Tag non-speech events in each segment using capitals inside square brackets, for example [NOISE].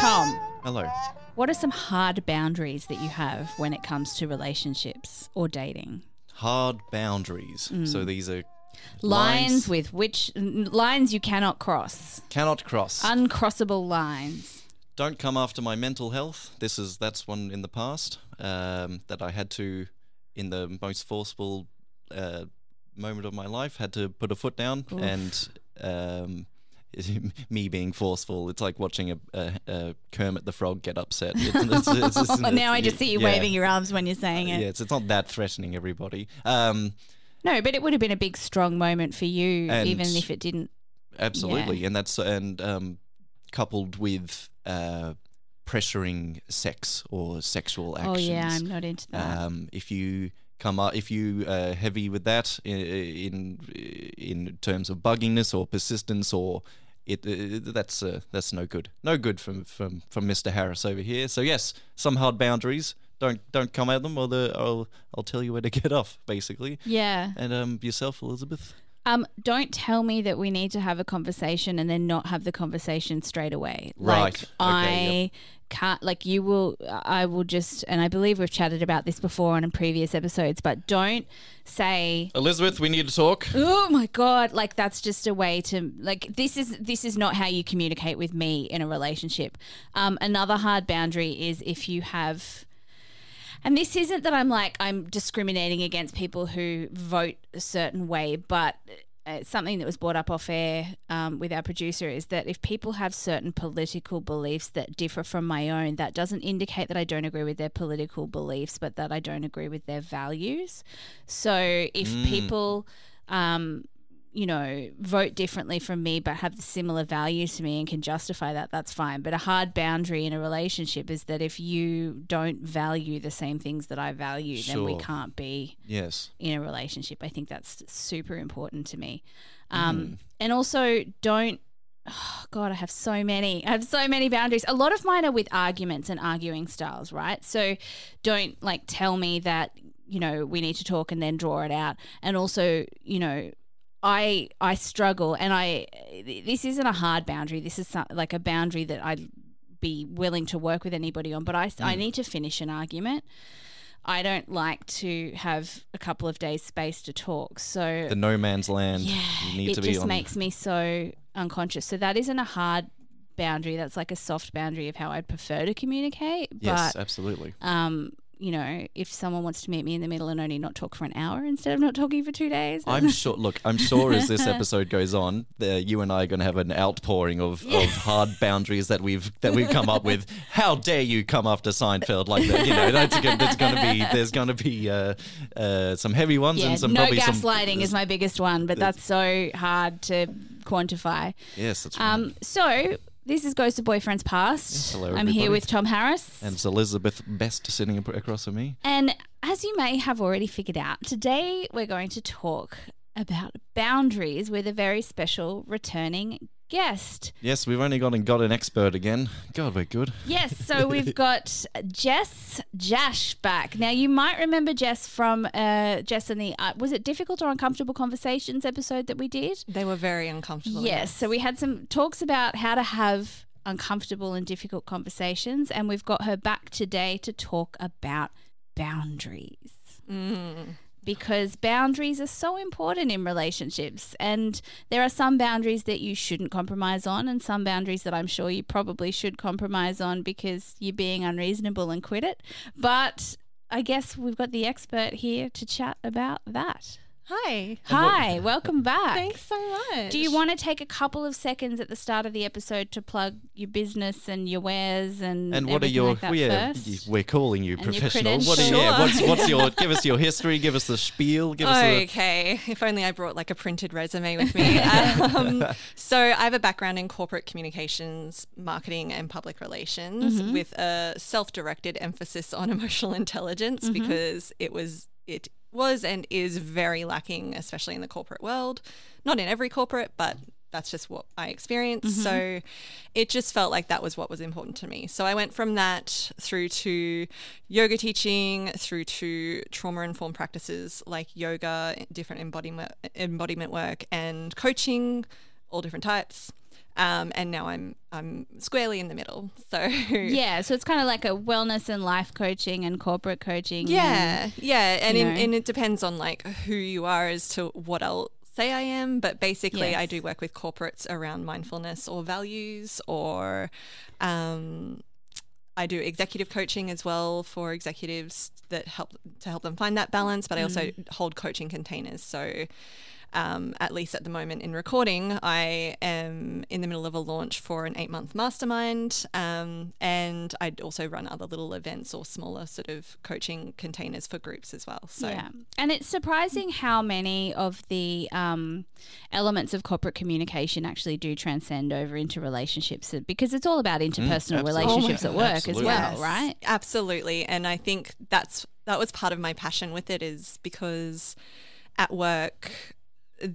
Tom, Hello. what are some hard boundaries that you have when it comes to relationships or dating? Hard boundaries. Mm. So these are Lines, with which lines you cannot cross. cannot cross. Uncrossable lines. Don't come after my mental health. This is that's one in the past um, that I had to, in the most forceful uh, moment of my life, had to put a foot down and. Um, [LAUGHS] me being forceful, it's like watching a, a, a Kermit the Frog get upset. [LAUGHS] It's, it's, it's, now I just see you yeah. waving your arms when you're saying it. Yeah, it's, it's not that threatening, everybody. Um, No, but it would have been a big, strong moment for you, even if it didn't. Absolutely, and that's and um, coupled with uh, pressuring sex or sexual actions. Oh yeah, I'm not into that. Um, if you come up, if you uh, heavy with that in, in in terms of bugginess or persistence or it, uh, that's uh, that's no good. No good from from from Mr. Harris over here. So yes, some hard boundaries. Don't don't come at them, or the I'll I'll tell you where to [LAUGHS] get off, basically. yeah. And um, yourself, Elizabeth. Um, don't tell me that we need to have a conversation and then not have the conversation straight away. Right. Like, Okay, I can't. Like you will. I will just. And I believe we've chatted about this before on in previous episodes. But don't say. Elizabeth, we need to talk. Oh my god! Like that's just a way to like this is this is not how you communicate with me in a relationship. Um, another hard boundary is if you have and this isn't that I'm like I'm discriminating against people who vote a certain way, but it's something that was brought up off air um, with our producer is that if people have certain political beliefs that differ from my own, that doesn't indicate that I don't agree with their political beliefs, but that I don't agree with their values. So if people, um, you know, vote differently from me but have similar values to me and can justify that, that's fine. But a hard boundary in a relationship is that if you don't value the same things that I value, then we can't be Yes. in a relationship. I think that's super important to me. Um, And also, don't. Oh God, I have so many. I have so many boundaries. A lot of mine are with arguments and arguing styles, right? So, don't like tell me that you know we need to talk and then draw it out. And also, you know, I I struggle, and I this isn't a hard boundary. This is some, like a boundary that I'd be willing to work with anybody on. But I I need to finish an argument. I don't like to have a couple of days space to talk. So The no man's land. yeah, you need it to be just on. makes me so unconscious. So that isn't a hard boundary. That's like a soft boundary of how I'd prefer to communicate. yes, But absolutely. um, you know, if someone wants to meet me in the middle and only not talk for an hour instead of not talking for two days, I'm sure. Look, I'm sure as this [LAUGHS] episode goes on, the, you and I are going to have an outpouring of, of hard boundaries that we've that we've come up with. [LAUGHS] How dare you come after Seinfeld like that? You know, that's going there's going to be there's going to be uh, uh, some heavy ones yeah, and some no probably some. gaslighting is my biggest one, but that's so hard to quantify. Yes, that's right. Um, so this is Ghost of Boyfriends Past. hello, I'm here with Tom Harris. and it's Elizabeth Best sitting across from me. And as you may have already figured out, today we're going to talk about boundaries with a very special returning guest. Yes, we've only gone and got an expert again. God, we're good. Yes, so [LAUGHS] we've got Jess Jash back. Now, you might remember Jess from uh, Jess and the uh, was it difficult or uncomfortable conversations episode that we did? They were very uncomfortable. Yes. So we had some talks about how to have uncomfortable and difficult conversations, and we've got her back today to talk about boundaries. Because boundaries are so important in relationships, and there are some boundaries that you shouldn't compromise on, and some boundaries that I'm sure you probably should compromise on because you're being unreasonable and quit it. But I guess we've got the expert here to chat about that. Hi. Hi, welcome back. Thanks so much. Do you want to take a couple of seconds at the start of the episode to plug your business and your wares and And what are your? like that well, yeah, first? we're calling you And your professional. What are you? credentials. Yeah, what's, what's your? [LAUGHS] Give us your history. Give us the spiel. Give us the. Okay, if only I brought like a printed resume with me. [LAUGHS] um, so I have a background in corporate communications, marketing, and public relations, with a self-directed emphasis on emotional intelligence because it was it was and is very lacking, especially in the corporate world. Not in every corporate, but that's just what I experienced. Mm-hmm. So it just felt like that was what was important to me. So I went from that through to yoga teaching, through to trauma informed practices like yoga, different embodiment embodiment work, and coaching, all different types. Um, and now I'm I'm squarely in the middle. So yeah, so it's kind of like a wellness and life coaching and corporate coaching. and- Yeah, yeah, and in, and it depends on like who you are as to what I'll say I am. But basically, I do work with corporates around mindfulness or values, or um, I do executive coaching as well for executives that help to help them find that balance. But I also Mm. hold coaching containers, so. Um, at least at the moment in recording, I am in the middle of a launch for an eight month mastermind. Um, and I also run other little events or smaller sort of coaching containers for groups as well. So, Yeah. And it's surprising how many of the um, elements of corporate communication actually do transcend over into relationships uh, because it's all about interpersonal absolutely. relationships Oh at work God, as well, Yes, right? Absolutely. And I think that's that was part of my passion with it is because at work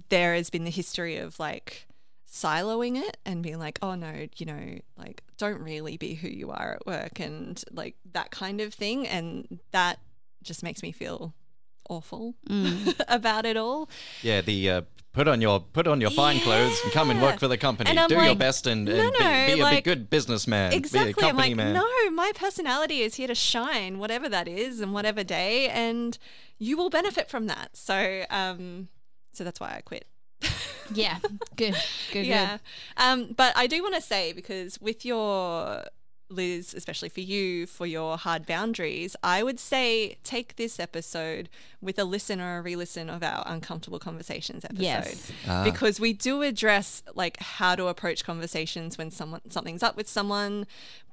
there has been the history of like siloing it and being like, oh no, you know, like don't really be who you are at work and like that kind of thing. And that just makes me feel awful Mm. [LAUGHS] about it all. Yeah, the uh, put on your put on your fine clothes and come and work for the company. And I'm Do your best and, and be, no, be a big like- good businessman. Be a Exactly. I'm like, man. no, my personality is here to shine, whatever that is, and whatever day, and you will benefit from that. So, um, so that's why I quit. Yeah. [LAUGHS] Good. Good. yeah. Um, but I do want to say because with your Liz, especially for you, for your hard boundaries, I would say take this episode with a listen or a re-listen of our uncomfortable conversations episode Yes. Ah. because we do address like how to approach conversations when someone something's up with someone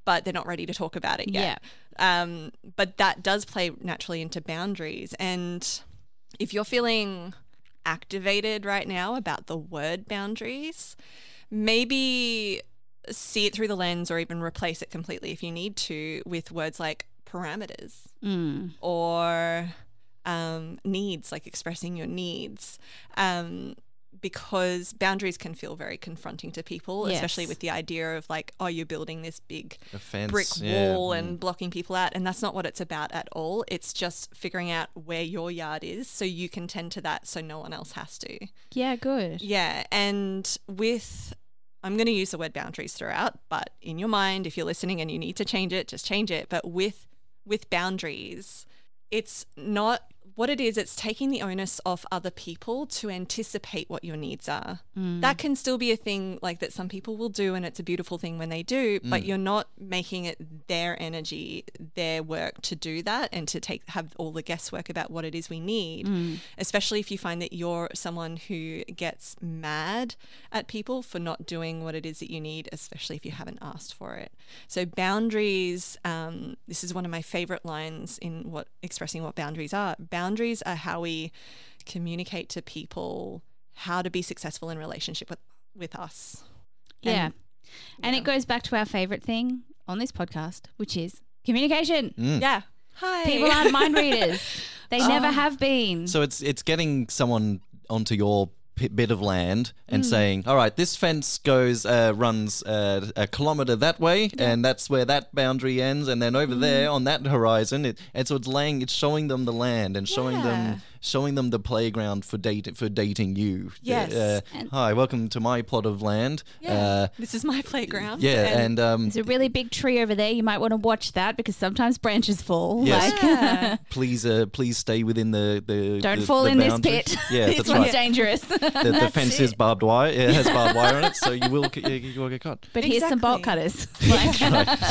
but they're not ready to talk about it yet um, but that does play naturally into boundaries and if you're feeling activated right now about the word boundaries maybe see it through the lens or even replace it completely if you need to with words like parameters Mm. or um, needs, like expressing your needs. Um, because boundaries can feel very confronting to people, especially with the idea of like, oh, you're building this big fence, brick yeah, wall mm. and blocking people out. And that's not what it's about at all. It's just figuring out where your yard is so you can tend to that so no one else has to. Yeah. Good. Yeah, and with I'm going to use the word boundaries throughout, but in your mind if you're listening and you need to change it, just change it. But with with boundaries, it's not what it is, it's taking the onus off other people to anticipate what your needs are. Mm. That can still be a thing like that some people will do and it's a beautiful thing when they do, but mm. you're not making it their energy, their work to do that and to take have all the guesswork about what it is we need. Mm. Especially if you find that you're someone who gets mad at people for not doing what it is that you need, especially if you haven't asked for it. So boundaries, um, this is one of my favorite lines in what expressing what boundaries are. Boundaries are how we communicate to people how to be successful in relationship with with us. Yeah. And- And it goes back to our favorite thing on this podcast, which is communication. Mm. Yeah. Hi. People aren't mind [LAUGHS] readers. They never Oh. have been. So it's it's getting someone onto your p- bit of land and saying, "All right, this fence goes uh, runs uh, a kilometer that way, and that's where that boundary ends, and then over there on that horizon, it, and so it's laying, it's showing them the land and showing Yeah. them showing them the playground for date for dating you. Yes. Uh, hi, welcome to my plot of land. Yeah. Uh, this is my playground. yeah, and um, There's a really big tree over there. You might want to watch that because sometimes branches fall. Yes. Like, Yeah. [LAUGHS] please, uh, please stay within the the. don't the- fall the in this pit. Yeah, [LAUGHS] this that's one's right. dangerous. the, the [LAUGHS] fence is barbed wire. It has barbed wire on it, so you will you, you will get caught. but here's some bolt cutters. Like,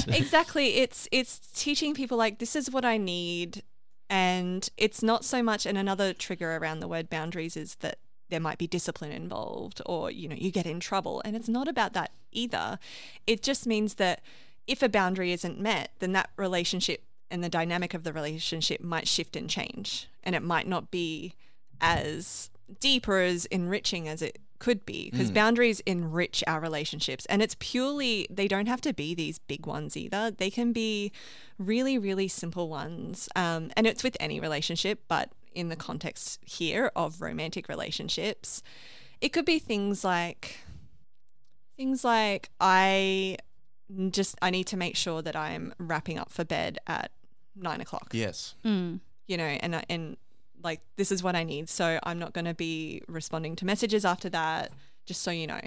exactly. It's it's teaching people like this is what I need And it's not so much, and another trigger around the word boundaries is that there might be discipline involved or, you know, you get in trouble. And it's not about that either. It just means that if a boundary isn't met, then that relationship and the dynamic of the relationship might shift and change. And it might not be as deep or as enriching as it could be because boundaries enrich our relationships. And it's purely they don't have to be these big ones either. They can be really really simple ones. Um, and it's with any relationship but in the context here of romantic relationships it could be things like things like i just i need to make sure that i'm wrapping up for bed at nine o'clock. Yes. Mm. you know, and I- and like this is what I need. So I'm not going to be responding to messages after that, just so you know.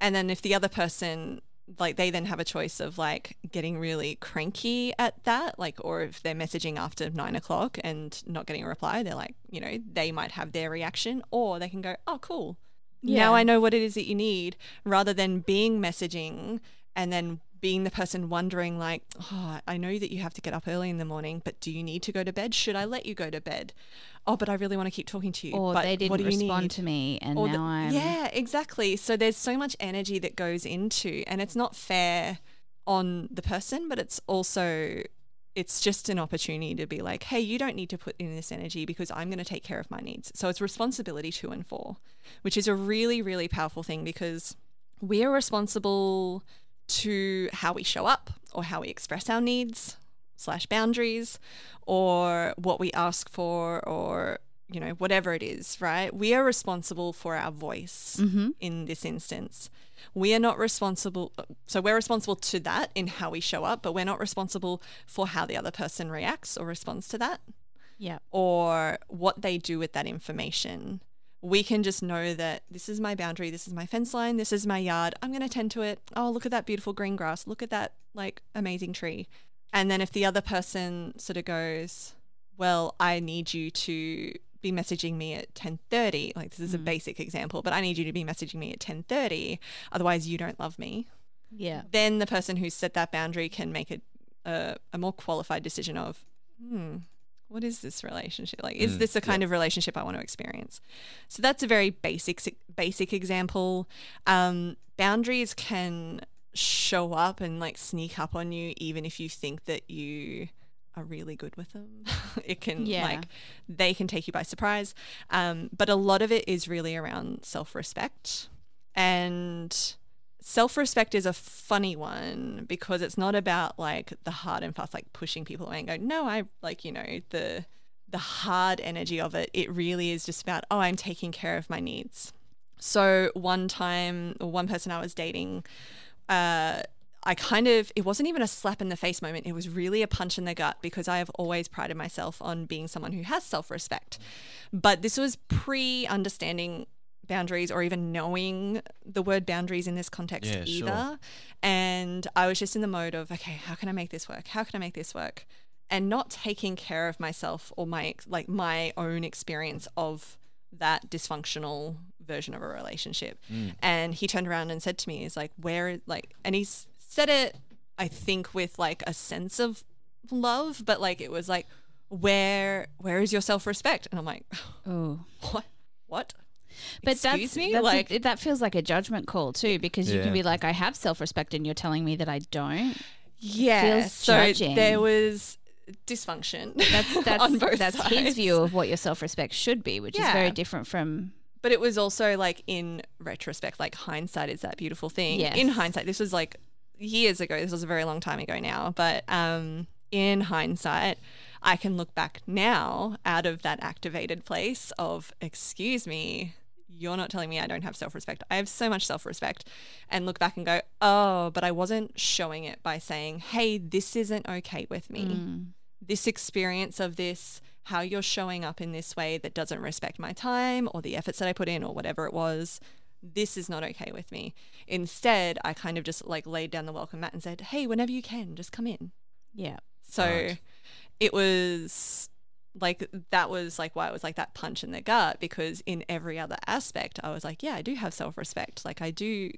And then if the other person like they then have a choice of like getting really cranky at that, like or if they're messaging after nine o'clock and not getting a reply, they're like, you know, they might have their reaction, or they can go, oh cool, now I know what it is that you need, rather than being messaging and then being the person wondering like, oh, I know that you have to get up early in the morning, but do you need to go to bed? Should I let you go to bed? Oh, but I really want to keep talking to you. Or but they didn't what do you respond need? to me, and Or now the- I'm yeah, exactly. So there's so much energy that goes into, and it's not fair on the person, but it's also it's just an opportunity to be like, hey, you don't need to put in this energy because I'm going to take care of my needs. So it's responsibility to and for, which is a really really powerful thing because we are responsible to how we show up or how we express our needs slash boundaries or what we ask for or you know whatever it is right we are responsible for our voice Mm-hmm. in this instance we are not responsible so we're responsible to that in how we show up but we're not responsible for how the other person reacts or responds to that yeah. or what they do with that information. We can just know that this is my boundary, this is my fence line, this is my yard. I'm going to tend to it. Oh, look at that beautiful green grass. Look at that like amazing tree. And then if the other person sort of goes, "Well, I need you to be messaging me at 10:30." Like this is a basic example, but I need you to be messaging me at 10:30, otherwise you don't love me Yeah. then the person who set that boundary can make a, a, a more qualified decision of, hmm, what is this relationship? Like, is Mm, this the kind of relationship I want to experience? So that's a very basic basic example. Um, boundaries can show up and like sneak up on you, even if you think that you are really good with them. [LAUGHS] it can Yeah. like they can take you by surprise. Um, but a lot of it is really around self respect and self respect is a funny one because it's not about like the hard and fast, like pushing people away and go, no, I like, you know, the the hard energy of it. It really is just about, oh, I'm taking care of my needs. So one time, one person I was dating, uh, I kind of, it wasn't even a slap in the face moment. It was really a punch in the gut because I have always prided myself on being someone who has self respect. But this was pre understanding boundaries or even knowing the word boundaries in this context Yeah, sure. either. And I was just in the mode of, okay, how can I make this work? How can I make this work? And not taking care of myself or my, like, my own experience of that dysfunctional version of a relationship. Mm. And he turned around and said to me, "Is like where like," and he said it, I think, with like a sense of love, but like it was like, "Where, where is your self respect?" And I'm like, Oh. [LAUGHS] "What? What?" But Excuse that's, me, that's like a, that feels like a judgment call too, because you Yeah. can be like, I have self respect, and you're telling me that I don't. yeah. feels So judging. there was dysfunction. That's [LAUGHS] that's on both that's sides. his view of what your self respect should be, which is very different from but it was also like in retrospect, like hindsight is that beautiful thing. Yes. In hindsight, this was like years ago. This was a very long time ago now. But um, in hindsight, I can look back now out of that activated place of, excuse me, you're not telling me I don't have self respect. I have so much self respect. And look back and go, oh, but I wasn't showing it by saying, hey, this isn't okay with me. Mm. This experience of this, how you're showing up in this way that doesn't respect my time or the efforts that I put in or whatever it was, this is not okay with me. Instead, I kind of just like laid down the welcome mat and said, hey, whenever you can, just come in. yeah. So Right. it was like that was like why it was like that punch in the gut because in every other aspect I was like, yeah, I do have self-respect. Like I do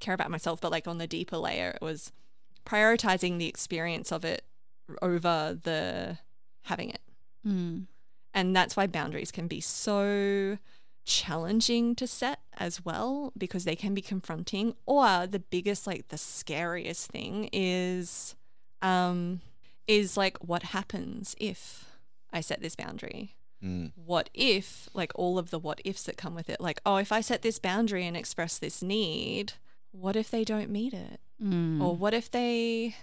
care about myself, but like on the deeper layer it was prioritizing the experience of it over the having it. Mm. And that's why boundaries can be so challenging to set as well because they can be confronting or the biggest like the scariest thing is um is like what happens if I set this boundary? Mm. What if like all of the what ifs that come with it like oh if I set this boundary and express this need what if they don't meet it? Mm. Or what if they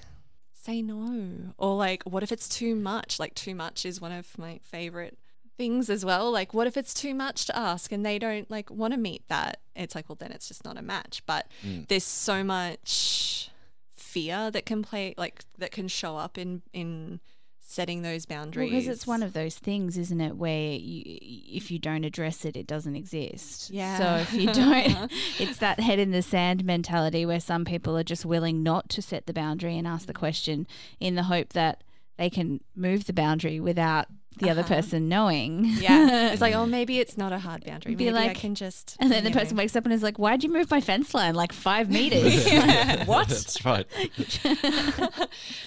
say no? Or like, what if it's too much? Like, too much is one of my favorite things as well. Like, what if it's too much to ask and they don't like want to meet that? It's like, well, then it's just not a match. But Mm. there's so much fear that can play, like, that can show up in, in, setting those boundaries Because it's one of those things, isn't it, where you, if you don't address it, it doesn't exist. Yeah. So if you don't, [LAUGHS] [LAUGHS] it's that head in the sand mentality where some people are just willing not to set the boundary and ask the question in the hope that they can move the boundary without the other Uh-huh. person knowing. yeah [LAUGHS] it's like oh maybe it's not a hard boundary Be maybe I can just And then the you know. person wakes up and is like, "Why'd you move my fence line like five meters? what? That's right.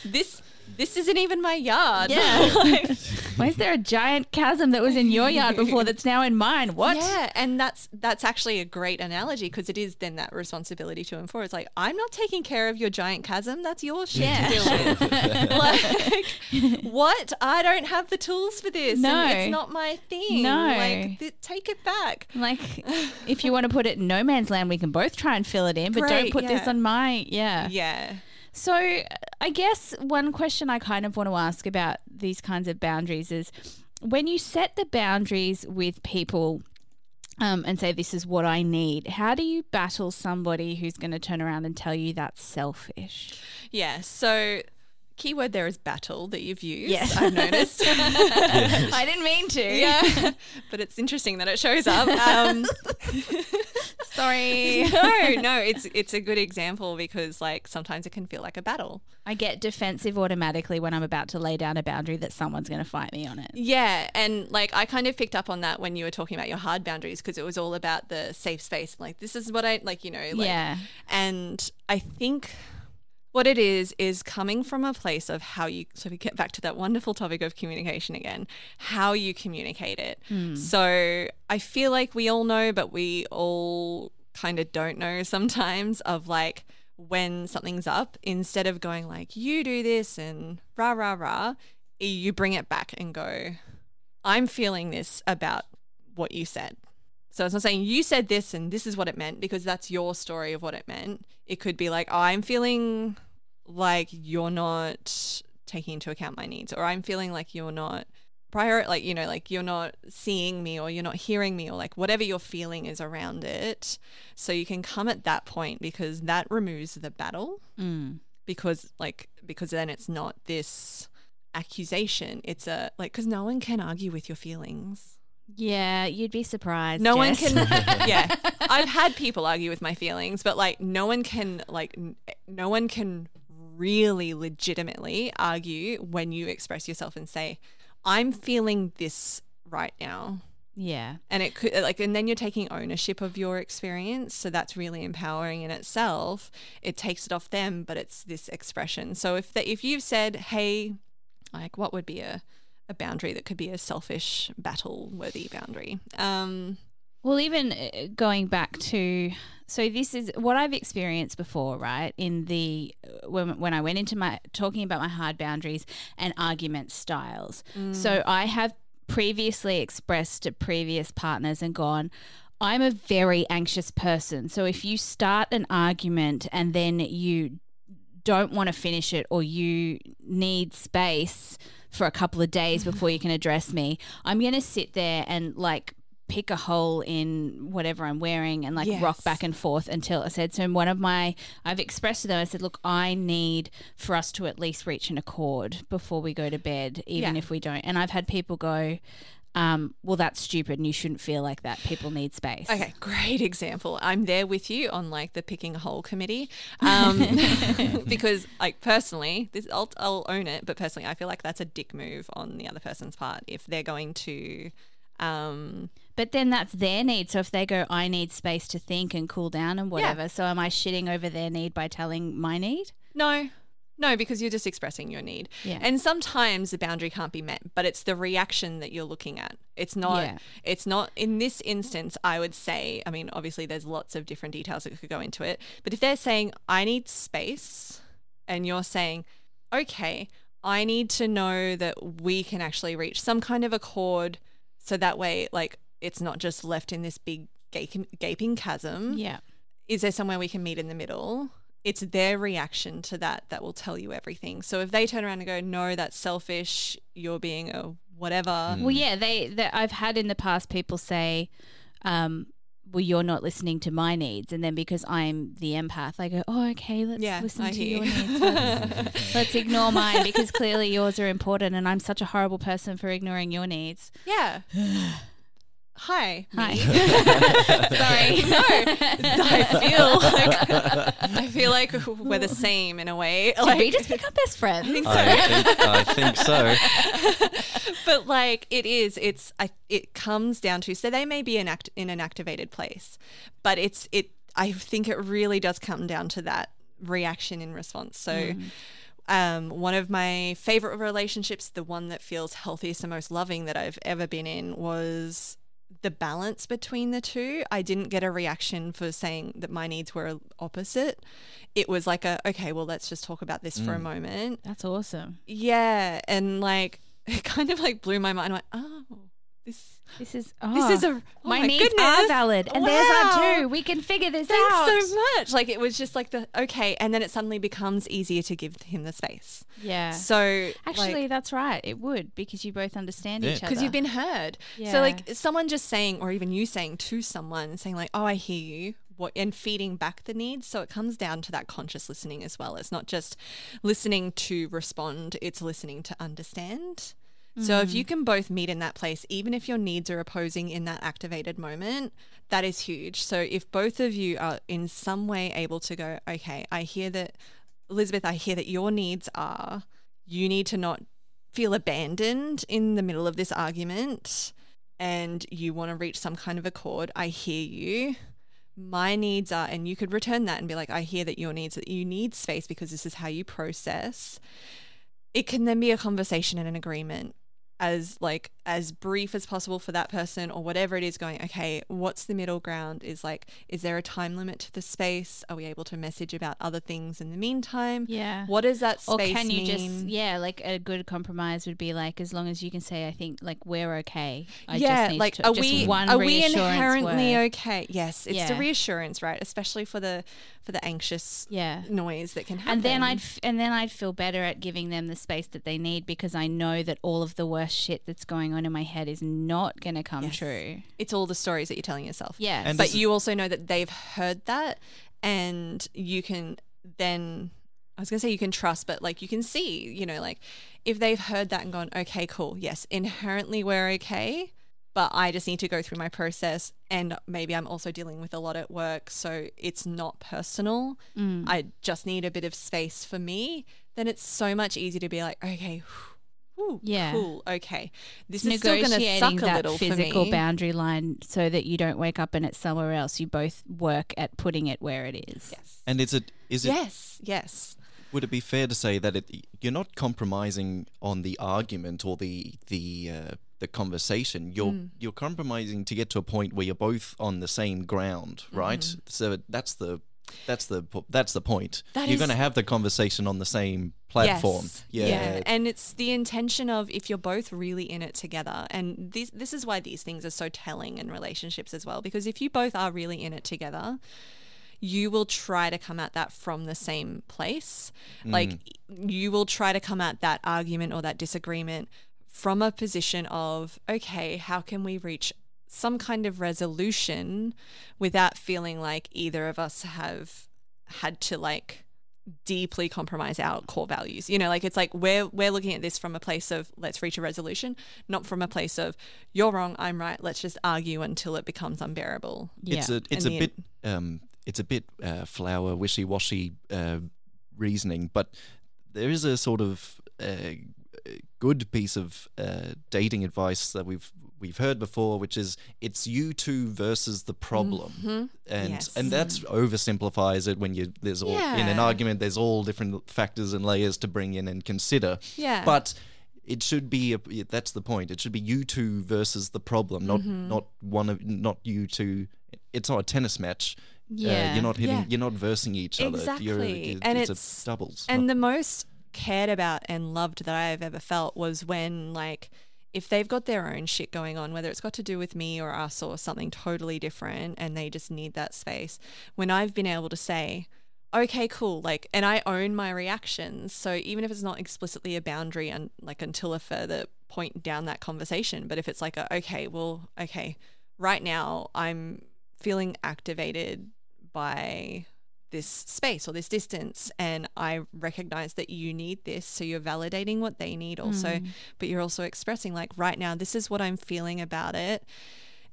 this this isn't even my yard Yeah. [LAUGHS] Like, [LAUGHS] Why is there a giant chasm that was in your yard before that's now in mine? What? Yeah, and that's that's actually a great analogy because it is then that responsibility to and for. It's like I'm not taking care of your giant chasm. That's your shit Yeah. to deal with. like, what? I don't have the tools for this. and No. it's not my thing. No. like th- take it back. Like, [SIGHS] if you want to put it in no man's land, we can both try and fill it in, but don't Great, put this on my. Yeah. Yeah, So, I guess one question I kind of want to ask about these kinds of boundaries is when you set the boundaries with people um, and say, This is what I need, how do you battle somebody who's going to turn around and tell you that's selfish? yeah. So. Keyword there is battle that you've used. Yes. I've noticed. [LAUGHS] I didn't mean to. yeah, [LAUGHS] but it's interesting that it shows up. [LAUGHS] Um, Sorry. no, no, it's it's a good example because like sometimes it can feel like a battle. I get defensive automatically when I'm about to lay down a boundary that someone's going to fight me on it. Yeah, and like I kind of picked up on that when you were talking about your hard boundaries because it was all about the safe space. Like this is what I like, you know. Like, yeah. And I think what it is is coming from a place of how you. So we get back to that wonderful topic of communication again. How you communicate it. Hmm. So I feel like we all know, but we all kind of don't know [LAUGHS] sometimes of like when something's up instead of going like you do this and rah rah rah you bring it back and go i'm feeling this about what you said so it's not saying you said this and this is what it meant because that's your story of what it meant it could be like oh, i'm feeling like you're not taking into account my needs or i'm feeling like you're not prior like you know like you're not seeing me or you're not hearing me or like whatever your feeling is around it so you can come at that point because that removes the battle Mm. because like because then it's not this accusation it's a like because no one can argue with your feelings Yeah, you'd be surprised. no one can [LAUGHS] yeah i've had people argue with my feelings but like no one can like n- no one can really legitimately argue when you express yourself and say i'm feeling this right now. Yeah. and it could like and then you're taking ownership of your experience so that's really empowering in itself. It takes it off them but it's this expression. So if the, if you've said hey like what would be a a boundary that could be a selfish battle worthy boundary? Um Well, even uh, going back to so this is what I've experienced before, right? In the uh, when when I went into my talking about my hard boundaries and argument styles. So I have previously expressed to previous partners and gone. I'm a very anxious person. So if you start an argument and then you don't want to finish it or you need space for a couple of days [LAUGHS] before you can address me, I'm going to sit there and like pick a hole in whatever I'm wearing and like rock back and forth until I said, so in one of my, I've expressed to them, I said, look, I need for us to at least reach an accord before we go to bed, even Yeah. if we don't. And I've had people go, um, well, that's stupid and you shouldn't feel like that. People need space. Okay, great example. I'm there with you on like the picking a hole committee, [LAUGHS] um, [LAUGHS] because like personally, this I'll, I'll own it. But personally, I feel like that's a dick move on the other person's part if they're going to. Um, But then that's their need. So if they go, I need space to think and cool down and whatever. So am I shitting over their need by telling my need? no, No, because you're just expressing your need. Yeah. And sometimes the boundary can't be met, but it's the reaction that you're looking at. It's not Yeah. it's not in this instance, I would say, I mean, obviously there's lots of different details that could go into it, but if they're saying I need space and you're saying, "Okay, I need to know that we can actually reach some kind of accord so that way like it's not just left in this big gaping, gaping chasm." Yeah. is there somewhere we can meet in the middle? It's their reaction to that that will tell you everything. So if they turn around and go, "No, that's selfish. You're being a whatever." Well, yeah, they, they I've had in the past people say, um, "Well, you're not listening to my needs," and then because I'm the empath, I go, "Oh, okay, let's Yeah, listen I to hear your you. needs. Let's, let's ignore mine because clearly yours are important, and I'm such a horrible person for ignoring your needs." Yeah. Hi. Hi. [LAUGHS] Sorry. [LAUGHS] no, I feel like I feel like we're the same in a way. Did we just become best friends? I think, so. I think so. [LAUGHS] but like it is it's I, it comes down to so they may be in act in an activated place but it's it i think it really does come down to that reaction in response so um, one of my favorite relationships the one that feels healthiest and most loving that i've ever been in was the balance between the two. I didn't get a reaction for saying that my needs were opposite. It was like a okay well let's just talk about this for a mm. moment. That's awesome. yeah, and like [LAUGHS] it kind of like blew my mind. I'm like, oh, this This is this is oh, a oh my, my needs are valid, and theirs are Wow. too. We can figure this Thanks out. so much. Like it was just like the okay, and then it suddenly becomes easier to give him the space. Yeah. So Actually, that's right. It would because you both understand Yeah. each other. because you've been heard. Yeah. So like someone just saying, or even you saying to someone, saying like, "Oh, I hear you," what and feeding back the needs. So it comes down to that conscious listening as well. It's not just listening to respond; it's listening to understand. So if you mm. can both meet in that place, even if your needs are opposing in that activated moment, that is huge. So if both of you are in some way able to go, okay, I hear that, Elizabeth, I hear that your needs are, you need to not feel abandoned in the middle of this argument and you want to reach some kind of accord. I hear you. My needs are, and you could return that and be like, I hear that your needs, that you need space because this is how you process. It can then be a conversation and an agreement as like as brief as possible for that person or whatever it is going okay what's the middle ground is like is there a time limit to the space are we able to message about other things in the meantime Yeah. what does that Or can you mean just yeah, like a good compromise would be like as long as you can say I think like we're okay. I yeah, just need like to, are we are we inherently word. okay? Yes, it's the reassurance, right? Especially for the for the anxious Yeah. noise that can happen. And then I'd f- and then I'd feel better at giving them the space that they need because I know that all of the worst shit that's going on in my head is not going to come Yes. true. it's all the stories that you're telling yourself. Yeah. And but you also know that they've heard that, and you can then. I was gonna say you can trust, but like you can see, you know, like if they've heard that and gone, okay, cool, yes, inherently we're okay, but I just need to go through my process, and maybe I'm also dealing with a lot at work, so it's not personal. Mm. I just need a bit of space for me. Then it's so much easier to be like, okay, whew, Yeah. cool, okay, this is still gonna suck a that little physical for me. boundary line so that you don't wake up and it's somewhere else. You both work at putting it where it is. Yes. And is it is it Yes. Yes. would it be fair to say that it, you're not compromising on the argument or the the uh, the conversation? You're Mm. you're compromising to get to a point where you're both on the same ground, right? Mm-hmm. So that's the that's the that's the point. That you're going to have the conversation on the same platform. Yes. Yeah. And it's the intention of if you're both really in it together. And this this is why these things are so telling in relationships as well. Because if you both are really in it together, you will try to come at that from the same place. Mm. Like you will try to come at that argument or that disagreement from a position of, okay, how can we reach some kind of resolution without feeling like either of us have had to like deeply compromise our core values. You know, like it's like we're we're looking at this from a place of let's reach a resolution, not from a place of you're wrong, I'm right. Let's just argue until it becomes unbearable. it's a it's a bit um it's a bit uh, flower wishy washy uh, reasoning, but there is a sort of uh, good piece of uh, dating advice that we've we've heard before, which is it's you two versus the problem, and Mm-hmm. Yes. and that's oversimplifies it when you there's all in an argument there's all different factors and layers to bring in and consider. Yeah. but. It should be a, that's the point. It should be you two versus the problem, not Mm-hmm. not one of not you two. It's not a tennis match. Uh, Yeah. you're not hitting. Yeah. You're not versing each other. You're, Exactly. it- And it's, it's- a doubles. And the most cared about and loved that I've ever felt was when, like, if they've got their own shit going on, whether it's got to do with me or us or something totally different, and they just need that space, when I've been able to say, okay, cool, like, and I own my reactions. So even if it's not explicitly a boundary and like until a further point down that conversation, but if it's like, a, okay, well, okay, right now I'm feeling activated by this space or this distance and i recognize that you need this so you're validating what they need also mm. but you're also expressing like right now this is what i'm feeling about it.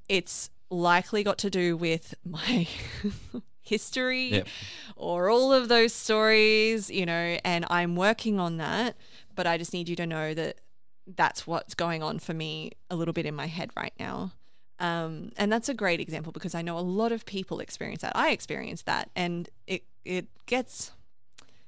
It's likely got to do with [LAUGHS] my history Yep. or all of those stories you know and i'm working on that but i just need you to know that that's what's going on for me a little bit in my head right now um, and that's a great example because I know a lot of people experience that. I experienced that, and it it gets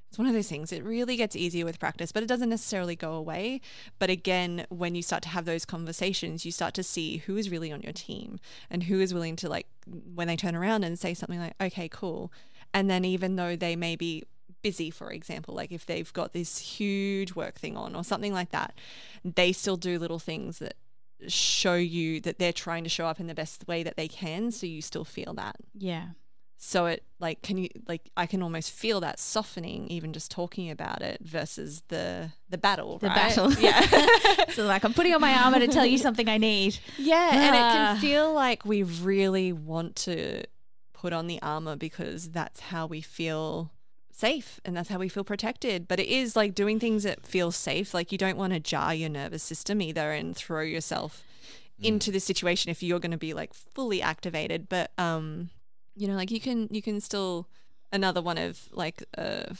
it's one of those things. It really gets easier with practice, but it doesn't necessarily go away. But again, when you start to have those conversations, you start to see who is really on your team and who is willing to like when they turn around and say something like, "Okay, cool," and then even though they may be busy, for example, like if they've got this huge work thing on or something like that, they still do little things that show you that they're trying to show up in the best way that they can so you still feel that Yeah. so it like can you like i can almost feel that softening even just talking about it versus the the battle The right? battle. [LAUGHS] yeah [LAUGHS] So like I'm putting on my armor to tell you something I need. yeah and it Ah. can feel like we really want to put on the armor because that's how we feel safe and that's how we feel protected. But it is like doing things that feel safe. Like you don't want to jar your nervous system either and throw yourself into this situation if you're going to be like fully activated. But um you know like you can you can still another one of like a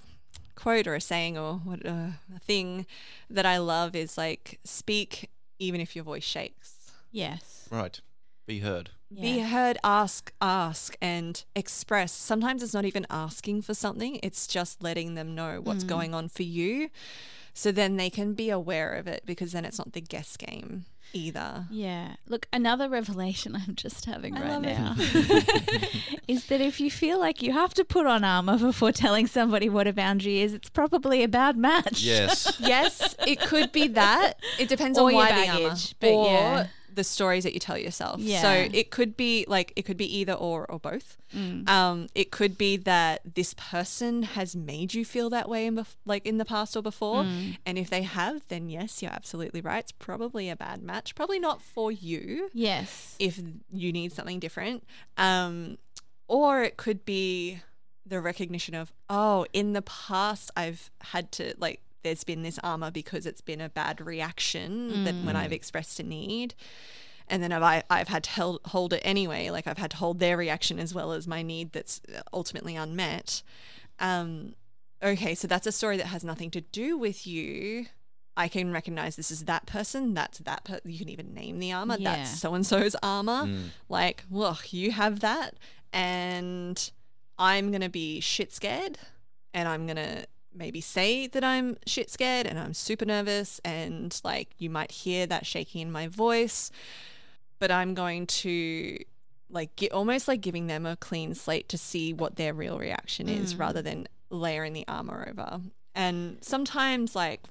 quote or a saying or what uh, a thing that i love is like speak even if your voice shakes. Yes. right. Be heard. be heard ask ask and express sometimes it's not even asking for something it's just letting them know what's hmm. going on for you so then they can be aware of it because then it's not the guess game either Yeah. Look, another revelation [LAUGHS] I'm just having I right love now [LAUGHS] is that if you feel like you have to put on armor before telling somebody what a boundary is, it's probably a bad match. Yes. [LAUGHS] yes it could be that it depends Or on your why the armor baggage, but or yeah. The stories that you tell yourself Yeah. so it could be like it could be either or or both Mm. um it could be that this person has made you feel that way in bef- like in the past or before Mm. and if they have then yes you're absolutely right it's probably a bad match probably not for you Yes. if you need something different um or it could be the recognition of oh in the past i've had to like there's been this armor because it's been a bad reaction that when i've mm. expressed a need. And then I've, I've had to held, hold it anyway. Like i've had to hold their reaction as well as my need that's uh, ultimately unmet. Um okay so that's a story that has nothing to do with you. I can recognize this is that person that's that per- you can even name the armor Yeah. that's so and so's armor mm. like look you have that and i'm gonna be shit scared and i'm gonna maybe say that i'm shit scared and i'm super nervous and like you might hear that shaking in my voice but i'm going to like get almost like giving them a clean slate to see what their real reaction is mm. rather than layering the armor over. And sometimes like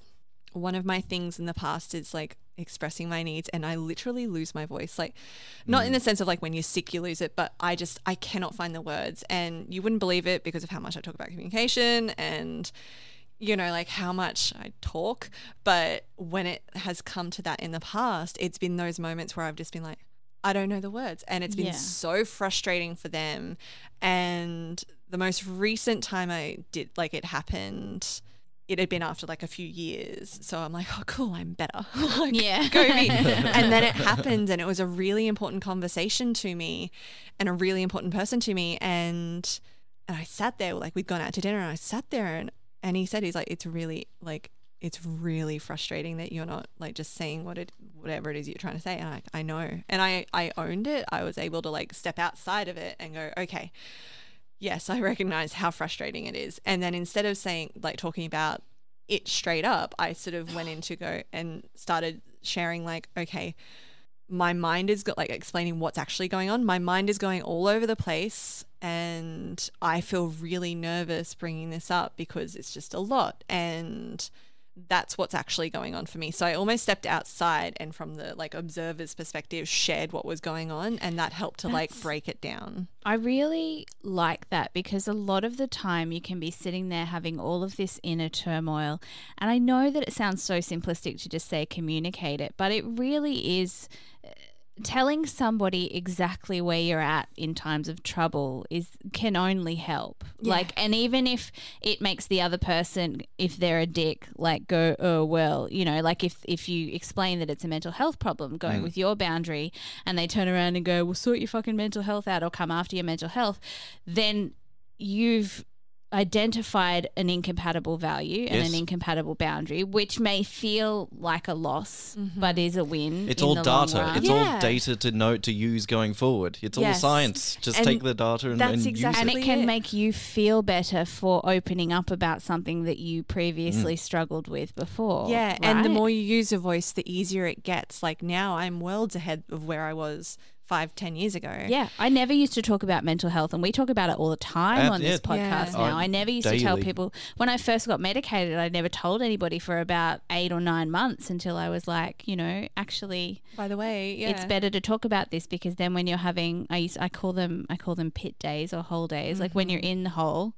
one of my things in the past is like expressing my needs and I literally lose my voice. Like not in mm. the sense of like when you're sick you lose it but I just I cannot find the words and you wouldn't believe it because of how much I talk about communication and you know like how much I talk. But when it has come to that in the past it's been those moments where I've just been like I don't know the words and it's been Yeah. so frustrating for them. And the most recent time I did like it happened it had been after like a few years. So I'm like oh cool I'm better. [LAUGHS] Like Yeah. go me. [LAUGHS] And then it happened and it was a really important conversation to me and a really important person to me. And and I sat there like we'd gone out to dinner and I sat there and and he said he's like it's really like it's really frustrating that you're not like just saying what it whatever it is you're trying to say. And I, I know. And I I owned it. I was able to like step outside of it and go okay yes I recognize how frustrating it is and then instead of saying like talking about it straight up I sort of went in to go and started sharing like okay my mind is got like explaining what's actually going on. My mind is going all over the place and I feel really nervous bringing this up because it's just a lot and that's what's actually going on for me. So I almost stepped outside and from the like observer's perspective shared what was going on and that helped to like break it down. I really like that because a lot of the time you can be sitting there having all of this inner turmoil. And I know that it sounds so simplistic to just say communicate it, but it really is telling somebody exactly where you're at in times of trouble is can only help. Like and even if it makes the other person if they're a dick like go oh well, you know, like if if you explain that it's a mental health problem going mm. with your boundary and they turn around and go, "Well, sort your fucking mental health out or come after your mental health," then you've identified an incompatible value and Yes. an incompatible boundary, which may feel like a loss, but is a win. It's in all the long data. run. It's Yeah. all data to note to use going forward. It's all science. Just And take the data and, that's and exactly- use it And it. can it. make you feel better for opening up about something that you Mm. previously struggled with before. Yeah, and the more you use your voice, the easier it gets. Like now, I'm worlds ahead of where I was five, ten years ago. Yeah, I never used to talk about mental health, and we talk about it all the time Uh, on yeah. this podcast Yeah. now. Oh, I never used to tell people when I first got medicated. I never told anybody for about eight or nine months until I was like, you know, actually, By the way, yeah, it's better to talk about this because then when you're having, I used, I call them, I call them pit days or hole days. Like when you're Mm-hmm. in the hole,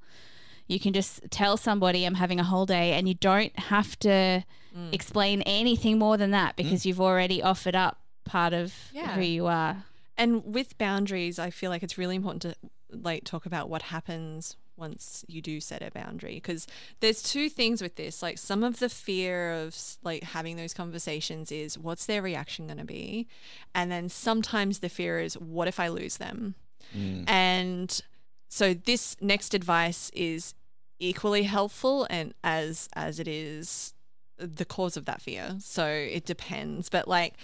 you can just tell somebody I'm having a hole day, and you don't have to Mm. explain anything more than that because you've already offered up part of Yeah. who you are. And with boundaries, I feel like it's really important to like talk about what happens once you do set a boundary because there's two things with this. Like some of the fear of like having those conversations is what's their reaction going to be? And then sometimes the fear is what if i lose them? Mm. And so this next advice is equally helpful and as as it is the cause of that fear. So it depends. But like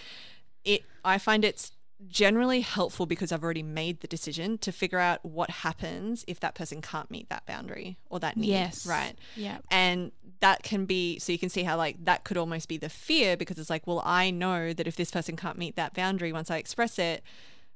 it i find it's generally helpful because i've already made the decision to figure out what happens if that person can't meet that boundary or that need Yes. right Yeah. and that can be so you can see how like that could almost be the fear because it's like well i know that if this person can't meet that boundary once i express it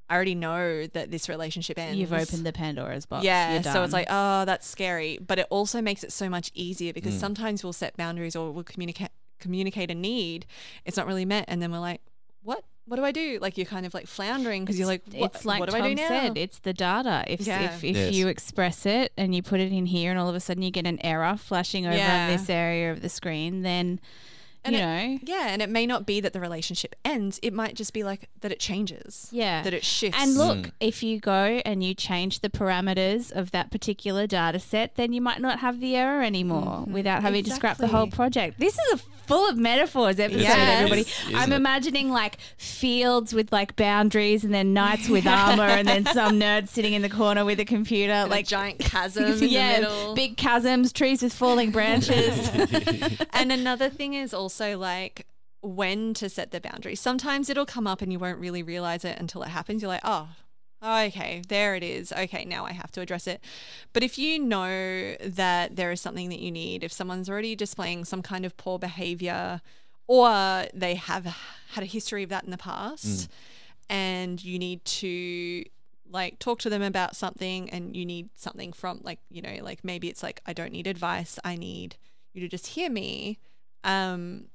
i already know that this relationship ends You've opened the Pandora's box. yeah, so it's like, oh, that's scary, but it also makes it so much easier because mm. sometimes we'll set boundaries or we'll communicate communicate a need, it's not really met, and then we're like, what? What do I do? Like you're kind of like floundering because you're like, what, it's like what do Tom I do now? said, it's the data. If Yeah. if, if Yes. you express it and you put it in here, and all of a sudden you get an error flashing over Yeah. this area of the screen, then And you it- know. yeah, and it may not be that the relationship ends. It might just be like that it changes. Yeah. that it shifts. And look, mm. if you go and you change the parameters of that particular data set, then you might not have the error anymore mm-hmm. without having to scrap the whole project. This is a full of metaphors episode, Yes. everybody. Isn't I'm it? imagining like fields with like boundaries and then knights with armor and then some [LAUGHS] nerd sitting in the corner with a computer. like like giant chasm in [LAUGHS] yeah, the middle. big chasms, trees with falling branches. [LAUGHS] and another thing is also like when to set the boundary. Sometimes it'll come up and you won't really realize it until it happens. You're like, oh, okay, there it is. Okay, now I have to address it. But if you know that there is something that you need, if someone's already displaying some kind of poor behavior or they have had a history of that in the past mm. and you need to like talk to them about something and you need something from like you know like maybe it's like i don't need advice i need you to just hear me um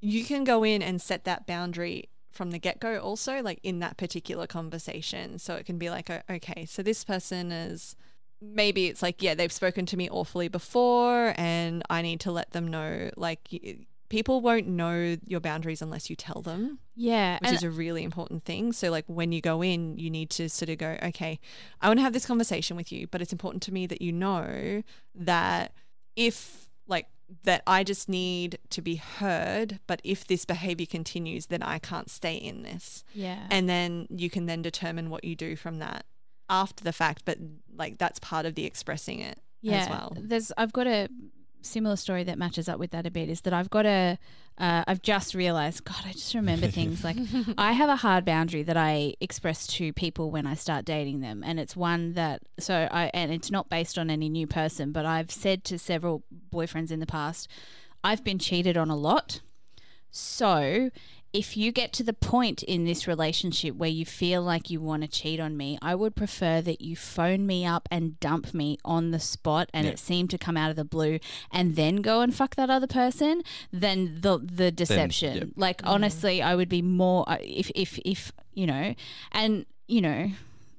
you can go in and set that boundary from the get-go also like in that particular conversation so it can be like okay so this person is maybe it's like yeah they've spoken to me awfully before and i need to let them know like people won't know your boundaries unless you tell them yeah. which is a really important thing. So, like, when you go in, you need to sort of go, okay, I want to have this conversation with you, but it's important to me that you know that if, like, that I just need to be heard, but if this behavior continues, then I can't stay in this. yeah. And then you can then determine what you do from that after the fact, but like, that's part of the expressing it yeah. as well. There's I've got a similar story that matches up with that a bit is that I've got a uh, I've just realized God I just remember things like [LAUGHS] I have a hard boundary that I express to people when I start dating them and it's one that so I and it's not based on any new person but I've said to several boyfriends in the past I've been cheated on a lot. So if you get to the point in this relationship where you feel like you want to cheat on me, I would prefer that you phone me up and dump me on the spot and Yeah. it seemed to come out of the blue and then go and fuck that other person than the the deception. yeah. Like honestly, I would be more uh, if if if, you know, and you know,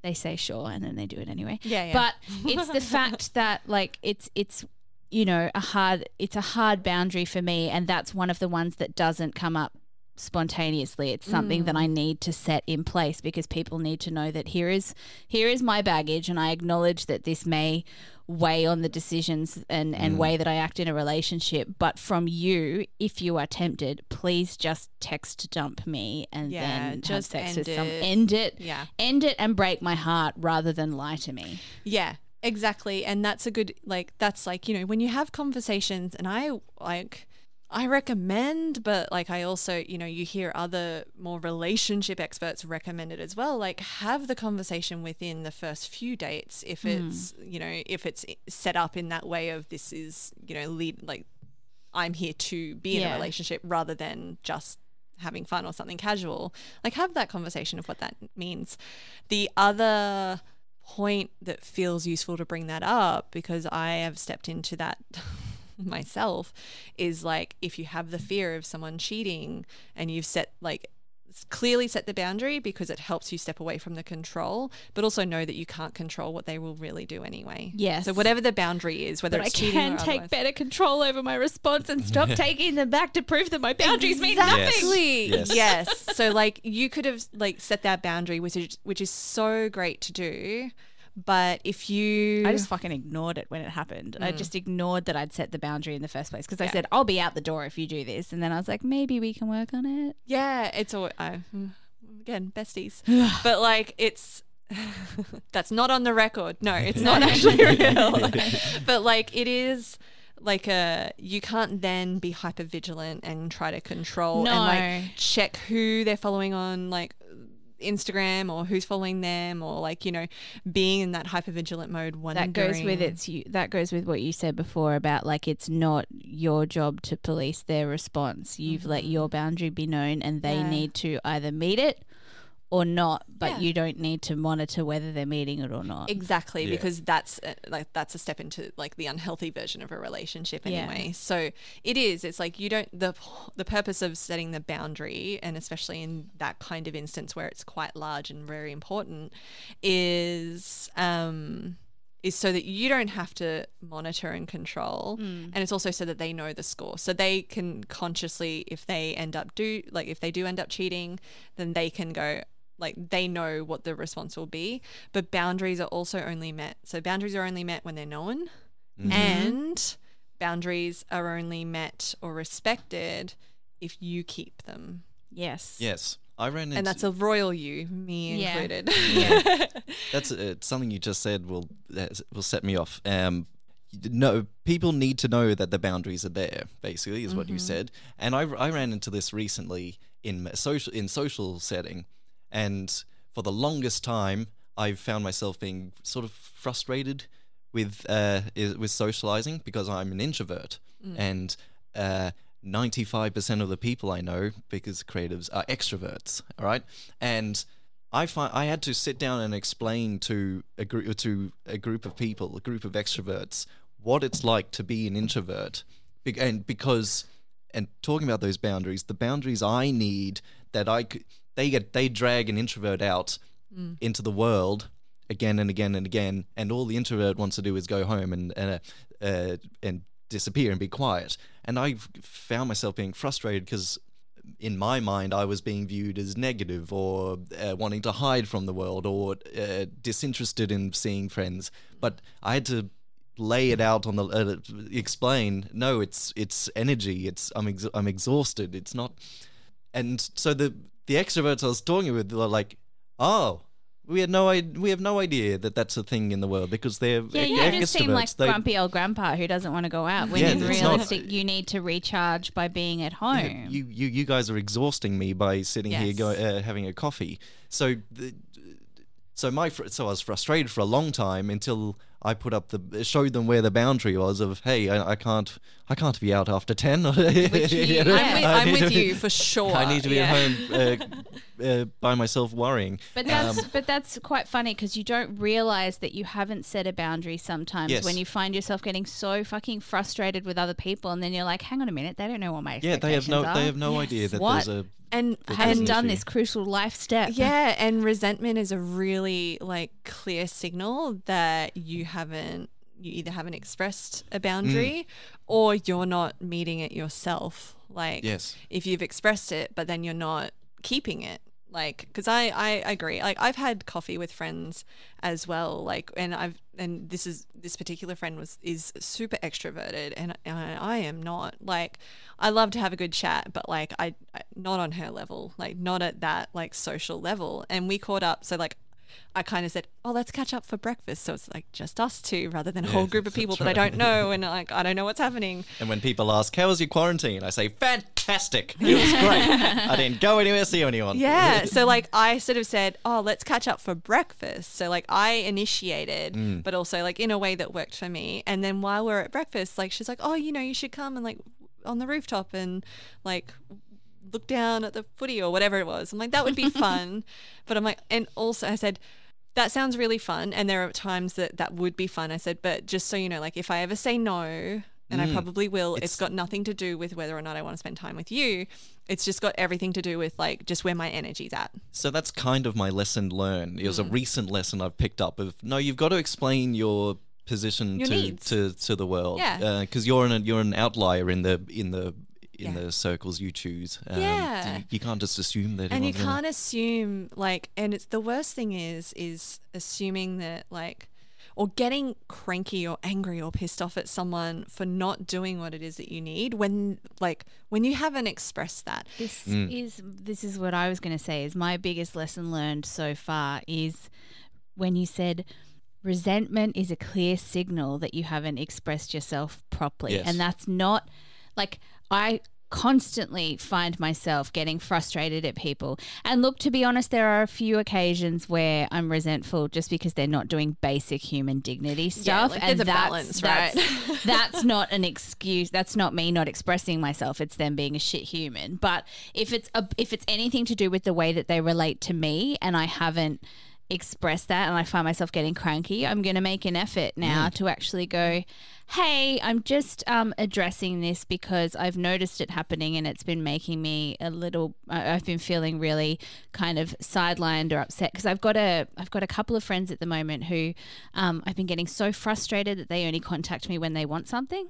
they say sure and then they do it anyway. Yeah, yeah. But [LAUGHS] it's the fact that like it's it's you know a hard it's a hard boundary for me and that's one of the ones that doesn't come up spontaneously it's something that i mm. need to set in place because people need to know that here is here is my baggage and i acknowledge that this may weigh on the decisions and and mm. way that i act in a relationship but from you if you are tempted please just text dump me and Yeah, then just have sex end with some it. end it Yeah. end it and break my heart rather than lie to me Yeah, exactly. And that's a good like that's like, you know, when you have conversations and I like I recommend, but like I also, you know, you hear other more relationship experts recommend it as well. Like have the conversation within the first few dates if hmm. it's, you know, if it's set up in that way of this is, you know, lead like I'm here to be in Yeah. a relationship rather than just having fun or something casual. Like have that conversation of what that means. The other point that feels useful to bring that up because I have stepped into that [LAUGHS] [LAUGHS] myself is like if you have the fear of someone cheating and you've set like clearly set the boundary because it helps you step away from the control but also know that you can't control what they will really do anyway Yes. so whatever the boundary is whether but I it's cheating can or take otherwise. better control over my response and stop [LAUGHS] taking them back to prove that my boundaries mean nothing. Exactly. Yes. Yes. So like you could have like set that boundary, which is which is so great to do. But if you I just fucking ignored it when it happened. I mm. just ignored that I'd set the boundary in the first place because I Yeah. said I'll be out the door if you do this, and then I was like, maybe we can work on it. Yeah, it's all I hmm, again besties, [SIGHS] but like it's [LAUGHS] that's not on the record. No, it's not [LAUGHS] actually real. [LAUGHS] but like it is like a you can't then be hyper vigilant and try to control and like check who they're following on like Instagram or who's following them or like you know being in that hyper vigilant mode. Wondering. That goes with its. You, that goes with what you said before about like it's not your job to police their response. You've let mm-hmm. your boundary be known, and they Yeah. need to either meet it or not. But Yeah. you don't need to monitor whether they're meeting it or not. Exactly, Yeah. because that's uh, like that's a step into like the unhealthy version of a relationship Yeah. anyway. So it is. It's like you don't the the purpose of setting the boundary, and especially in that kind of instance where it's quite large and very important, is um is so that you don't have to monitor and control and it's also so that they know the score so they can consciously if they end up do like if they do end up cheating then they can go like they know what the response will be but boundaries are also only met so boundaries are only met when they're known and boundaries are only met or respected if you keep them yes. Yes, I ran into and that's a royal you me Yeah. included [LAUGHS] that's uh, something you just said will that will set me off. Um, no, people need to know that the boundaries are there. Basically, is what you said. And I, I ran into this recently in social in social setting, and for the longest time, I've found myself being sort of frustrated with uh, with socializing because I'm an introvert, and uh, 95% of the people I know, because creatives are extroverts, all right? And I find I had to sit down and explain to a group to a group of people, a group of extroverts, what it's like to be an introvert, Be- and because and talking about those boundaries, the boundaries I need that I could, they get they drag an introvert out into the world again and again and again, and all the introvert wants to do is go home and and uh, uh, and disappear and be quiet. And I found myself being frustrated because in my mind, I was being viewed as negative or uh, wanting to hide from the world or uh, disinterested in seeing friends. But I had to lay it out on the uh, explain. No, it's it's energy. It's I'm ex- I'm exhausted. It's not. And so the the extroverts I was talking with were like, oh. we had no I- we have no idea that that's a thing in the world because they're Yeah, you they're just seem like. They- grumpy old grandpa who doesn't want to go out. When Yeah, in it's not- realistic, you need to recharge by being at home. You, you you guys are exhausting me by sitting here Yes. go, uh, having a coffee. So the, so my fr- so I was frustrated for a long time until I put up the showed them where the boundary was of hey I, I can't I can't be out after ten. You- [LAUGHS] You know? Yeah. I'm, with, I I'm with you for sure. I need to be yeah. at home uh, [LAUGHS] uh, by myself worrying. But that's Um, but that's quite funny because you don't realize that you haven't set a boundary sometimes Yes. when you find yourself getting so fucking frustrated with other people, and then you're like, "Hang on a minute, they don't know what my yeah, they have no expectations they have no idea that What? there's a And I There's haven't done issue. this crucial life step. Yeah, and resentment is a really like clear signal that you haven't you either haven't expressed a boundary or you're not meeting it yourself. Like Yes. if you've expressed it but then you're not keeping it. Like cuz I I agree. Like I've had coffee with friends as well like and I've and this is this particular friend was is super extroverted and I, I am not. Like I love to have a good chat but like I, I not on her level. Like not at that like social level. And we caught up so like I kind of said, "Oh, let's catch up for breakfast." So it's like just us two, rather than a whole group of people that I don't know, and like I don't know what's happening. And when people ask, "How was your quarantine?" I say, "Fantastic! [LAUGHS] It was great. I didn't go anywhere, see anyone." Yeah. So like I sort of said, "Oh, let's catch up for breakfast." So like I initiated, mm. but also like in a way that worked for me. And then while we're at breakfast, like she's like, "Oh, you know, you should come and like on the rooftop and like look down at the footy or whatever it was." I'm like, "That would be [LAUGHS] fun." but I'm like, and also I said. That sounds really fun, and there are times that that would be fun. I said, but just so you know, like if I ever say no, and I probably will, it's got nothing to do with whether or not I want to spend time with you. It's just got everything to do with like just where my energy's at. So that's kind of my lesson learned. It was Mm. a recent lesson I've picked up of no, you've got to explain your position Your to, needs. to to the world. Yeah. because you're an you're an outlier in the in the in Yeah. the circles you choose. Um, Yeah. you, you can't just assume that. and you everyone's gonna- can't assume like and it's the worst thing is is assuming that like or getting cranky or angry or pissed off at someone for not doing what it is that you need when like when you haven't expressed that This Mm. is this is what I was going to say. Is my biggest lesson learned so far is when you said resentment is a clear signal that you haven't expressed yourself properly, Yes. and that's not like I constantly find myself getting frustrated at people. And look, to be honest, there are a few occasions where I'm resentful just because they're not doing basic human dignity stuff. like, and there's a that's, balance, right? that's- [LAUGHS] that's not an excuse. That's not me not expressing myself. It's them being a shit human. But if it's a, if it's anything to do with the way that they relate to me, and I haven't expressed that, and I find myself getting cranky, I'm going to make an effort now to actually go. Hey, I'm just um, addressing this because I've noticed it happening and it's been making me a little. I've been feeling really kind of sidelined or upset because I've got a I've got a couple of friends at the moment who um, I've been getting so frustrated that they only contact me when they want something.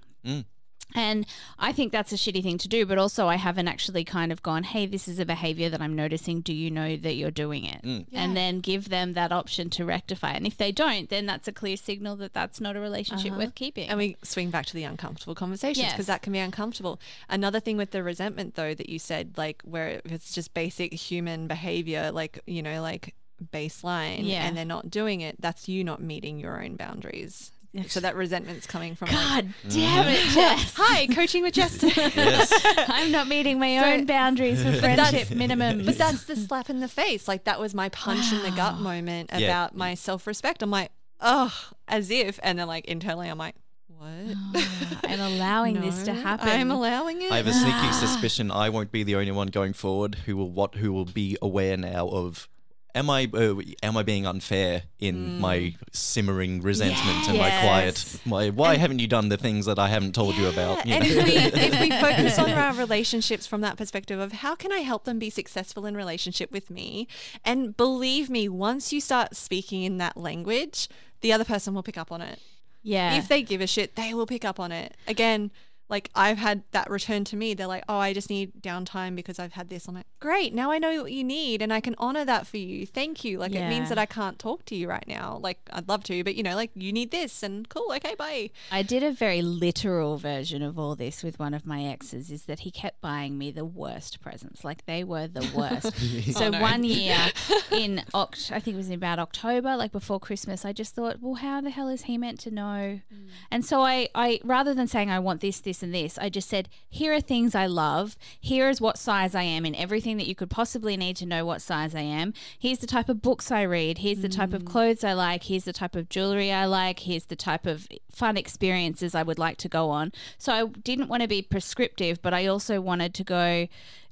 And I think that's a shitty thing to do, but also I haven't actually kind of gone, hey, this is a behavior that I'm noticing. Do you know that you're doing it? Mm. And then give them that option to rectify. And if they don't, then that's a clear signal that that's not a relationship uh-huh. worth keeping. And we swing back to the uncomfortable conversations because Yes. that can be uncomfortable. Another thing with the resentment, though, that you said, like where it's just basic human behavior, like, you know, like baseline, Yeah. and they're not doing it, that's you not meeting your own boundaries. So that resentment's coming from like, God mm-hmm. damn it, Jess. hi, coaching with Jess [LAUGHS] today. [LAUGHS] I'm not meeting my So- own boundaries for [LAUGHS] friendship minimum. But that's the slap in the face. Like that was my punch in the gut moment Yeah. about my self respect. I'm like, oh, as if. And then like internally, I'm like, what? [GASPS] Oh, and allowing this to happen. I'm allowing it. I have a sneaky ah. suspicion I won't be the only one going forward who will what who will be aware now of. Am I uh, am I being unfair in my simmering resentment and my quiet? My why haven't you done the things that I haven't told you about? you and know? if we [LAUGHS] if we focus on our relationships from that perspective of how can I help them be successful in relationship with me, and believe me, once you start speaking in that language, the other person will pick up on it. yeah. If they give a shit, they will pick up on it. Again, like I've had that return to me. They're like, "Oh, I just need downtime because I've had this." I'm like, "Great, now I know what you need, and I can honor that for you. Thank you." Like it means that I can't talk to you right now. Like I'd love to, but you know, like you need this, and cool, okay, bye. I did a very literal version of all this with one of my exes is that he kept buying me the worst presents. Like they were the [LAUGHS] worst. [LAUGHS] so oh, one year [LAUGHS] in Oct I think it was in about October, like before Christmas, I just thought, well, how the hell is he meant to know? Mm. And so I, I rather than saying I want this, this and this, I just said, here are things I love. Here is what size I am in everything that you could possibly need to know what size I am. Here's the type of books I read. Here's the type of clothes I like. Here's the type of jewelry I like. Here's the type of fun experiences I would like to go on. So I didn't want to be prescriptive, but I also wanted to go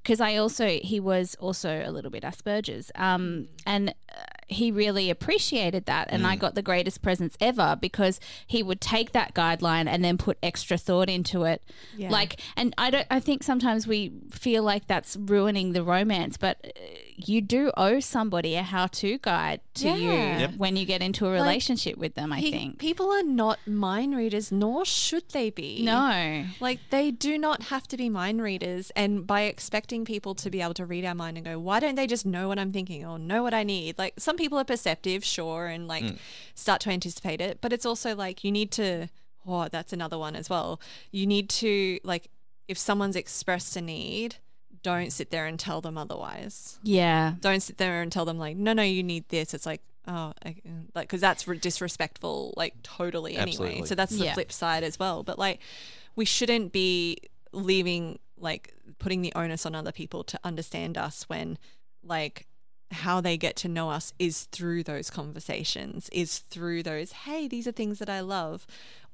because I also he was also a little bit Asperger's, um, and uh, he really appreciated that, and I got the greatest presents ever because he would take that guideline and then put extra thought into it, Yeah. like, and I don't, I think sometimes we feel like that's ruining the romance, but uh, you do owe somebody a how-to guide to Yeah. you Yep. when you get into a relationship with them. I Pe- think people are not mind readers, nor should they be. no, Like they do not have to be mind readers, and by expecting people to be able to read our mind and go, why don't they just know what I'm thinking or know what I need? Like some people are perceptive, sure, and like mm. start to anticipate it, but it's also like you need to. Oh, that's another one as well. You need to like if someone's expressed a need, don't sit there and tell them otherwise. yeah, Don't sit there and tell them like, no, no, you need this. It's like. Oh, I- like because that's re- disrespectful, like totally. Anyway, Absolutely. so that's the Yeah. flip side as well. But like, we shouldn't be leaving like putting the onus on other people to understand us when like how they get to know us is through those conversations is through those hey these are things that i love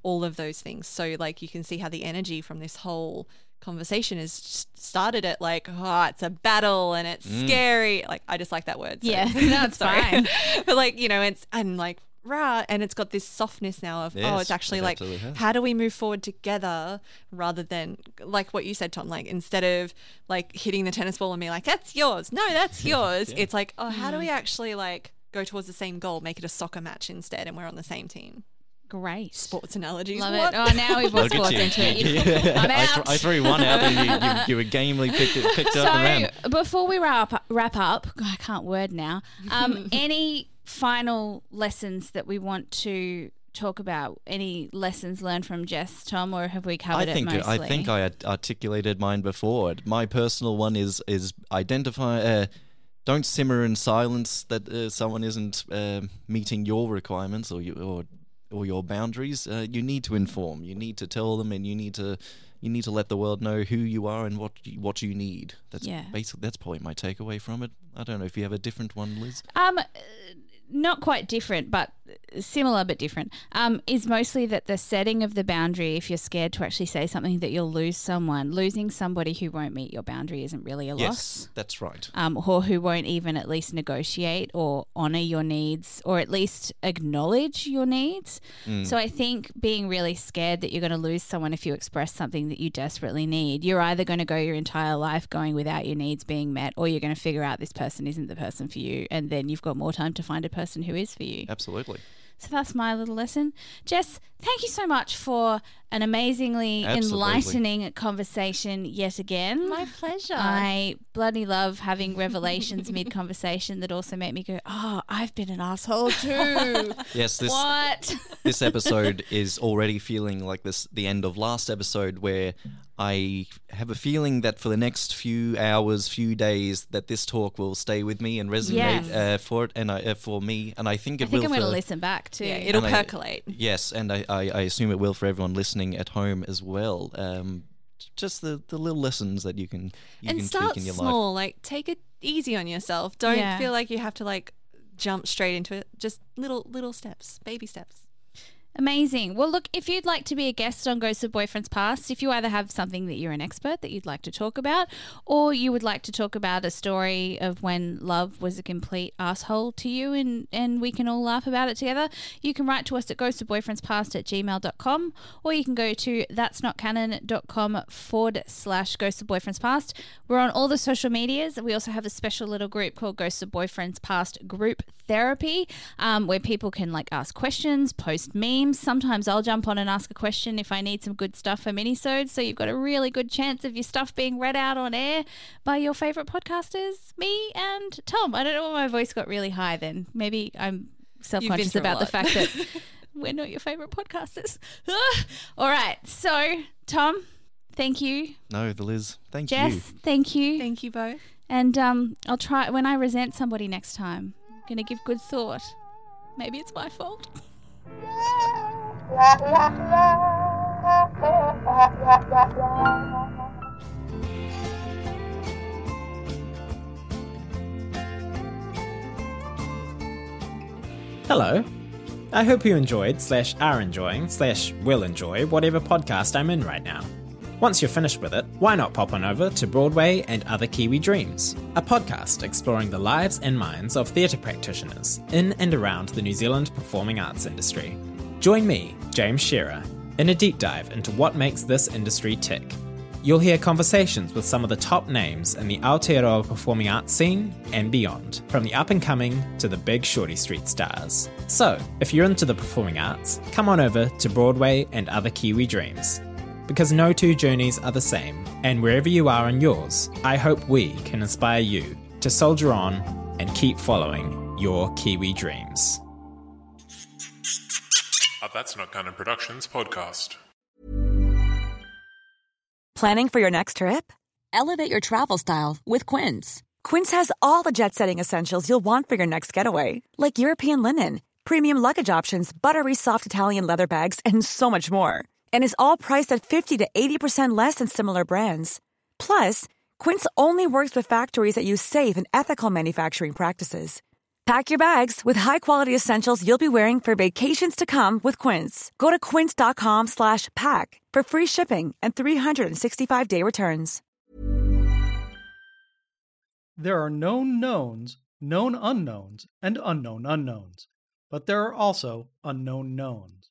all of those things so like you can see how the energy from this whole conversation is started at like oh it's a battle and it's mm. scary. Like i just like that word so- Yeah, [LAUGHS] no, it's [LAUGHS] fine. [LAUGHS] but like you know it's and like rah and it's got this softness now of oh it's actually it like has. how do we move forward together rather than like what you said tom like instead of like hitting the tennis ball and being like that's yours. No that's yours. It's like oh how do mm. we actually like go towards the same goal make it a soccer match instead and we're on the same team great. sports analogies Love what? it. Oh, now we've brought sports you. into it. You- [LAUGHS] I'm I, th- I threw one out and you, you, [LAUGHS] you were gamely picked it, picked it up and ran. So before we wrap wrap up, I can't word now. Um, [LAUGHS] any final lessons that we want to talk about? Any lessons learned from Jess, Tom, or have we I covered think it mostly? I think I had articulated mine before. My personal one is is identify. Uh, don't simmer in silence that uh, someone isn't uh, meeting your requirements or you, or or your boundaries. Uh, you need to inform. You need to tell them, and you need to you need to let the world know who you are and what you, what you need. That's Yeah. basically that's probably my takeaway from it. I don't know if you have a different one, Liz. Um, not quite different, but similar but different. Um, is mostly that the setting of the boundary. If you're scared to actually say something that you'll lose someone, losing somebody who won't meet your boundary isn't really a loss. Yes, that's right. um, or who won't even at least negotiate or honor your needs or at least acknowledge your needs. So I think being really scared that you're going to lose someone if you express something that you desperately need, you're either going to go your entire life going without your needs being met or you're going to figure out this person isn't the person for you and then you've got more time to find a person who is for you. Absolutely. So that's my little lesson. Jess, thank you so much for an amazingly Absolutely. enlightening conversation yet again. my pleasure I bloody love having revelations mid conversation that also make me go, oh, I've been an asshole too. [LAUGHS] Yes, this what? this episode is already feeling like this the end of last episode where I have a feeling that for the next few hours, few days, that this talk will stay with me and resonate Yes. uh, for it and I, uh, for me, and I think it will. I think will. I'm going to listen back too. yeah it'll And I- percolate Yes, and I, I, I assume it will for everyone listening at home as well. Um, just the, the little lessons that you can you and can start tweak in your life. small like take it easy on yourself don't Yeah. feel like you have to like jump straight into it just little little steps baby steps Amazing. Well, look, if you'd like to be a guest on Ghosts of Boyfriends Past, if you either have something that you're an expert that you'd like to talk about, or you would like to talk about a story of when love was a complete asshole to you and, and we can all laugh about it together, you can write to us at ghostofboyfriendspast at gmail.com or you can go to that's not canon.com forward slash ghosts of boyfriends past. We're on all the social medias. We also have a special little group called Ghosts of Boyfriends Past Group Therapy um, where people can like ask questions, post memes themes. Sometimes I'll jump on and ask a question if I need some good stuff for minisodes. So you've got a really good chance of your stuff being read out on air by your favorite podcasters, me and Tom. I don't know why my voice got really high then. Maybe I'm self conscious about the fact that [LAUGHS] we're not your favorite podcasters. [LAUGHS] All right. So, Tom, thank you. No, the Liz. Thank Jess, you. Jess, thank you. Thank you both. And um, I'll try when I resent somebody next time. I'm gonna give good thought. Maybe it's my fault. [LAUGHS] Hello. I hope you enjoyed, slash are enjoying, slash will enjoy whatever podcast I'm in right now. Once you're finished with it, why not pop on over to Broadway and Other Kiwi Dreams, a podcast exploring the lives and minds of theatre practitioners in and around the New Zealand performing arts industry. Join me, James Shearer, in a deep dive into what makes this industry tick. You'll hear conversations with some of the top names in the Aotearoa performing arts scene and beyond, from the up and coming to the big Shorty Street stars. So, if you're into the performing arts, come on over to Broadway and Other Kiwi Dreams. Because no two journeys are the same, and wherever you are in yours, I hope we can inspire you to soldier on and keep following your Kiwi dreams. A That's Not Canon Productions podcast. Planning for your next trip? Elevate your travel style with Quince. Quince has all the jet setting essentials you'll want for your next getaway, like European linen, premium luggage options, buttery soft Italian leather bags, and so much more. And is all priced at 50 to 80% less than similar brands. Plus, Quince only works with factories that use safe and ethical manufacturing practices. Pack your bags with high-quality essentials you'll be wearing for vacations to come with Quince. Go to quince.com slash pack for free shipping and 365-day returns. There are known knowns, known unknowns, and unknown unknowns. But there are also unknown knowns.